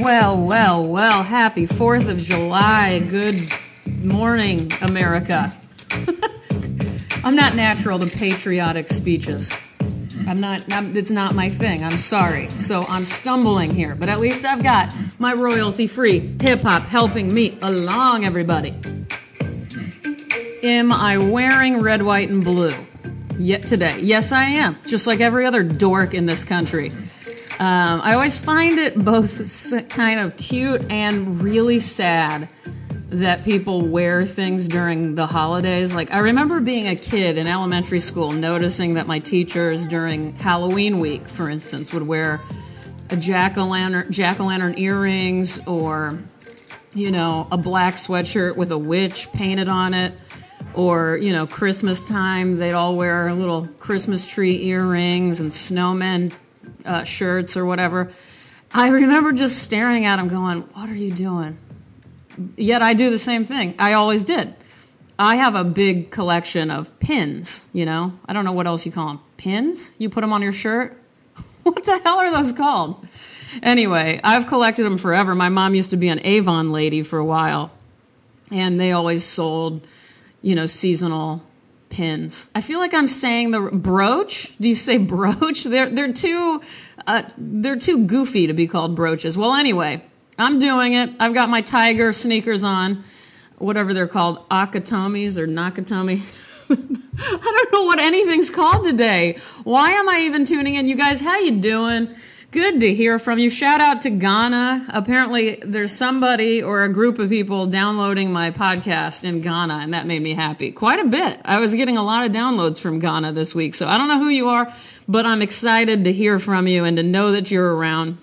Well, well, well, happy 4th of July. Good morning, America. I'm not natural to patriotic speeches. I'm not, I'm, it's not my thing. I'm sorry. So I'm stumbling here, but at least I've got my royalty free hip hop helping me along, everybody. Am I wearing red, white, and blue? Yet today. Yes, I am. Just like every other dork in this country. Um, I always find it both kind of cute and really sad that people wear things during the holidays. Like, I remember being a kid in elementary school noticing that my teachers during Halloween week, for instance, would wear a jack o' lantern, jack o' lantern earrings or, you know, a black sweatshirt with a witch painted on it. Or, you know, Christmas time, they'd all wear little Christmas tree earrings and snowmen uh, shirts or whatever. I remember just staring at him, going, What are you doing? Yet I do the same thing. I always did. I have a big collection of pins, you know? I don't know what else you call them. Pins? You put them on your shirt? what the hell are those called? Anyway, I've collected them forever. My mom used to be an Avon lady for a while, and they always sold, you know, seasonal pins. I feel like I'm saying the brooch. Do you say brooch? They're they're too uh, they're too goofy to be called brooches. Well, anyway, I'm doing it. I've got my tiger sneakers on, whatever they're called, Akatomis or Nakatomi. I don't know what anything's called today. Why am I even tuning in? You guys, how you doing? Good to hear from you. Shout out to Ghana. Apparently, there's somebody or a group of people downloading my podcast in Ghana, and that made me happy. Quite a bit. I was getting a lot of downloads from Ghana this week, so I don't know who you are, but I'm excited to hear from you and to know that you're around.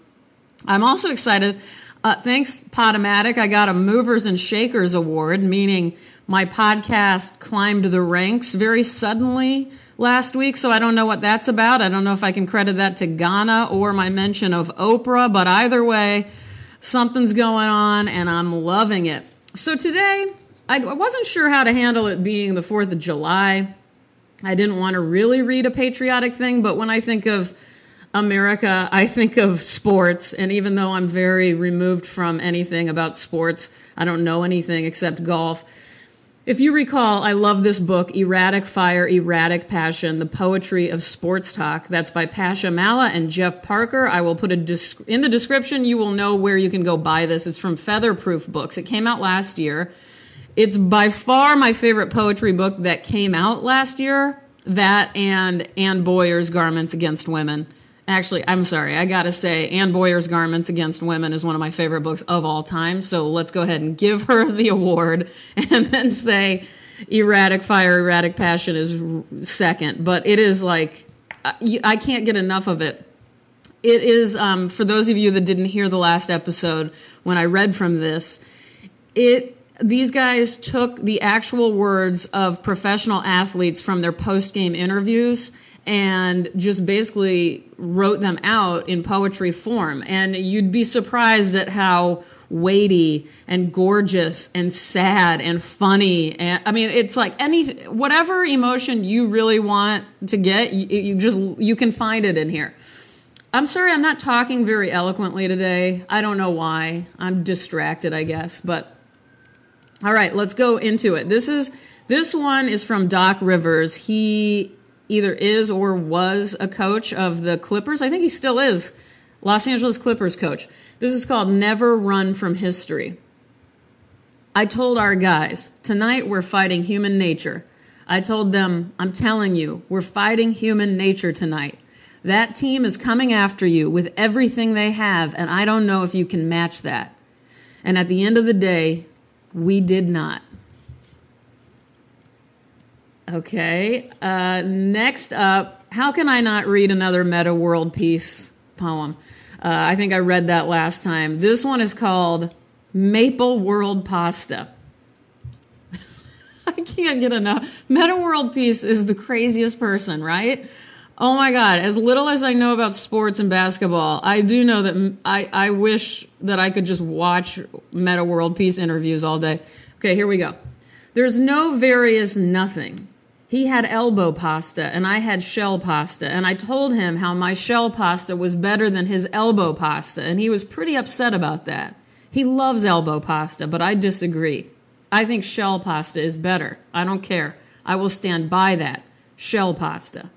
I'm also excited. Uh, thanks, Podomatic. I got a Movers and Shakers award, meaning my podcast climbed the ranks very suddenly last week, so I don't know what that's about. I don't know if I can credit that to Ghana or my mention of Oprah, but either way, something's going on and I'm loving it. So today, I wasn't sure how to handle it being the 4th of July. I didn't want to really read a patriotic thing, but when I think of America, I think of sports, and even though I'm very removed from anything about sports, I don't know anything except golf. If you recall, I love this book, Erratic Fire, Erratic Passion, The Poetry of Sports Talk. That's by Pasha Malla and Jeff Parker. I will put a disc- in the description, you will know where you can go buy this. It's from Featherproof Books. It came out last year. It's by far my favorite poetry book that came out last year. That and Anne Boyer's Garments Against Women. Actually, I'm sorry. I got to say, Anne Boyer's Garments Against Women is one of my favorite books of all time. So let's go ahead and give her the award and then say Erratic Fire, Erratic Passion is second. But it is like, I can't get enough of it. It is, um, for those of you that didn't hear the last episode when I read from this, it these guys took the actual words of professional athletes from their post game interviews and just basically wrote them out in poetry form. And you'd be surprised at how weighty and gorgeous and sad and funny and i mean it's like any whatever emotion you really want to get you, you just you can find it in here. I'm sorry i'm not talking very eloquently today. I don't know why. I'm distracted i guess but all right let's go into it. This is this one is from doc rivers. He either is or was a coach of the Clippers. I think he still is. Los Angeles Clippers coach. This is called Never Run from History. I told our guys, tonight we're fighting human nature. I told them, I'm telling you, we're fighting human nature tonight. That team is coming after you with everything they have, and I don't know if you can match that. And at the end of the day, we did not. Okay. Uh, next up, how can I not read another Metta World Peace poem? Uh, I think I read that last time. This one is called Maple World Pasta. I can't get enough. Metta World Peace is the craziest person, right? Oh my God. As little as I know about sports and basketball, I do know that I, I wish that I could just watch Metta World Peace interviews all day. Okay, here we go. There's no various nothing he had elbow pasta and I had shell pasta. And I told him how my shell pasta was better than his elbow pasta. And he was pretty upset about that. He loves elbow pasta, but I disagree. I think shell pasta is better. I don't care. I will stand by that. Shell pasta.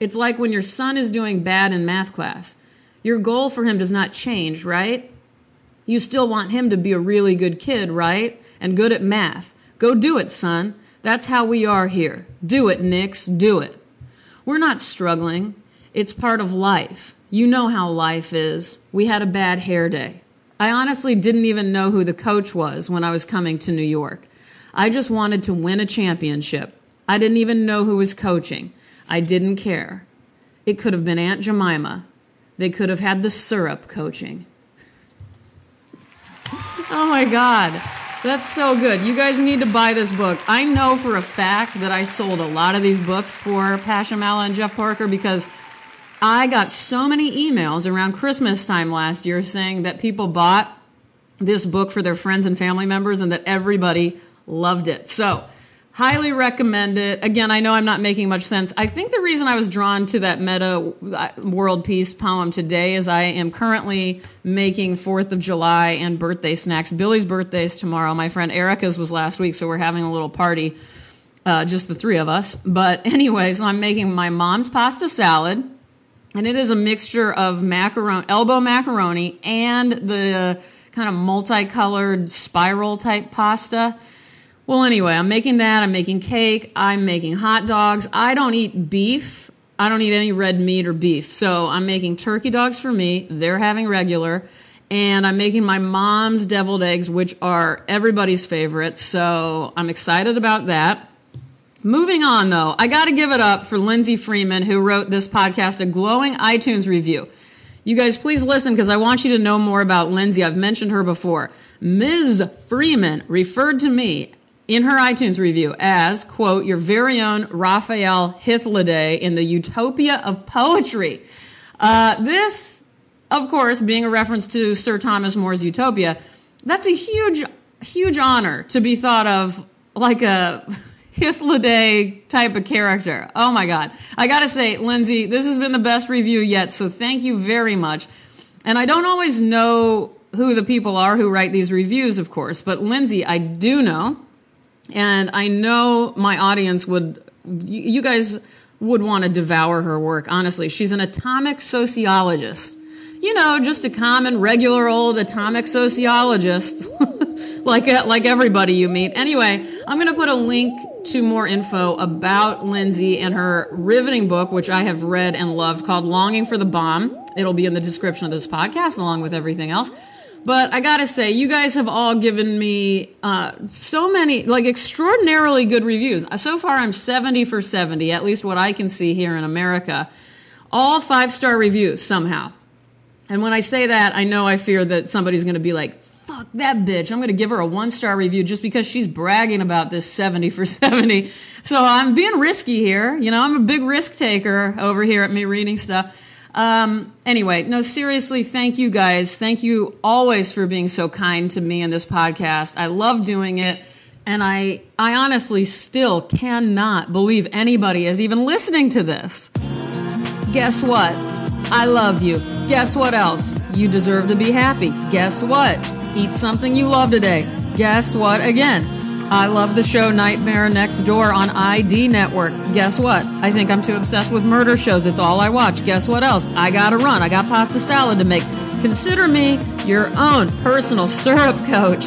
It's like when your son is doing bad in math class. Your goal for him does not change, right? You still want him to be a really good kid, right? And good at math. Go do it, son. That's how we are here. Do it, Knicks. Do it. We're not struggling. It's part of life. You know how life is. We had a bad hair day. I honestly didn't even know who the coach was when I was coming to New York. I just wanted to win a championship. I didn't even know who was coaching. I didn't care. It could have been Aunt Jemima. They could have had the syrup coaching. oh my God. That's so good. You guys need to buy this book. I know for a fact that I sold a lot of these books for Pasha Malla and Jeff Parker because I got so many emails around Christmas time last year saying that people bought this book for their friends and family members and that everybody loved it. So, highly recommend it. Again, I know I'm not making much sense. I think the reason I was drawn to that Metta uh, world peace poem today is I am currently making 4th of July and birthday snacks. Billy's birthday is tomorrow. My friend Erica's was last week, so we're having a little party, uh, just the three of us. But anyway, so I'm making my mom's pasta salad and it is a mixture of macaroni, elbow macaroni, and the kind of multicolored spiral type pasta. Well, anyway, I'm making that. I'm making cake. I'm making hot dogs. I don't eat beef. I don't eat any red meat or beef. So I'm making turkey dogs for me. They're having regular. And I'm making my mom's deviled eggs, which are everybody's favorite. So I'm excited about that. Moving on, though, I got to give it up for Lindsey Freeman, who wrote this podcast, a glowing iTunes review. You guys, please listen because I want you to know more about Lindsay. I've mentioned her before. Ms. Freeman referred to me in her iTunes review as, quote, your very own Raphael Hythloday in the utopia of poetry. Uh, this, of course, being a reference to Sir Thomas More's Utopia, that's a huge, huge honor to be thought of like a Hythloday type of character. Oh my God. I gotta say, Lindsey, this has been the best review yet, so thank you very much. And I don't always know who the people are who write these reviews, of course, but Lindsey, I do know. And I know my audience would, you guys would want to devour her work, honestly. She's an atomic sociologist. You know, just a common, regular old atomic sociologist, like, uh, like everybody you meet. Anyway, I'm going to put a link to more info about Lindsey and her riveting book, which I have read and loved, called Longing for the Bomb. It'll be in the description of this podcast, along with everything else. But I gotta say, you guys have all given me uh, so many, like, extraordinarily good reviews. So far, I'm 70 for 70, at least what I can see here in America. All five star reviews somehow. And when I say that, I know I fear that somebody's gonna be like, fuck that bitch. I'm going to give her a one star review just because she's bragging about this 70 for 70. So I'm being risky here. You know, I'm a big risk taker over here at me reading stuff. Um, anyway, no, seriously, thank you guys. Thank you always for being so kind to me in this podcast. I love doing it. And I, I honestly still cannot believe anybody is even listening to this. Guess what? I love you. Guess what else? You deserve to be happy. Guess what? Eat something you love today. Guess what? Again, I love the show Nightmare Next Door on ID Network. Guess what? I think I'm too obsessed with murder shows. It's all I watch. Guess what else? I gotta run. I got pasta salad to make. Consider me your own personal syrup coach.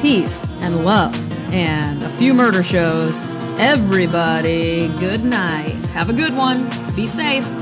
Peace and love and a few murder shows. Everybody, good night. Have a good one. Be safe.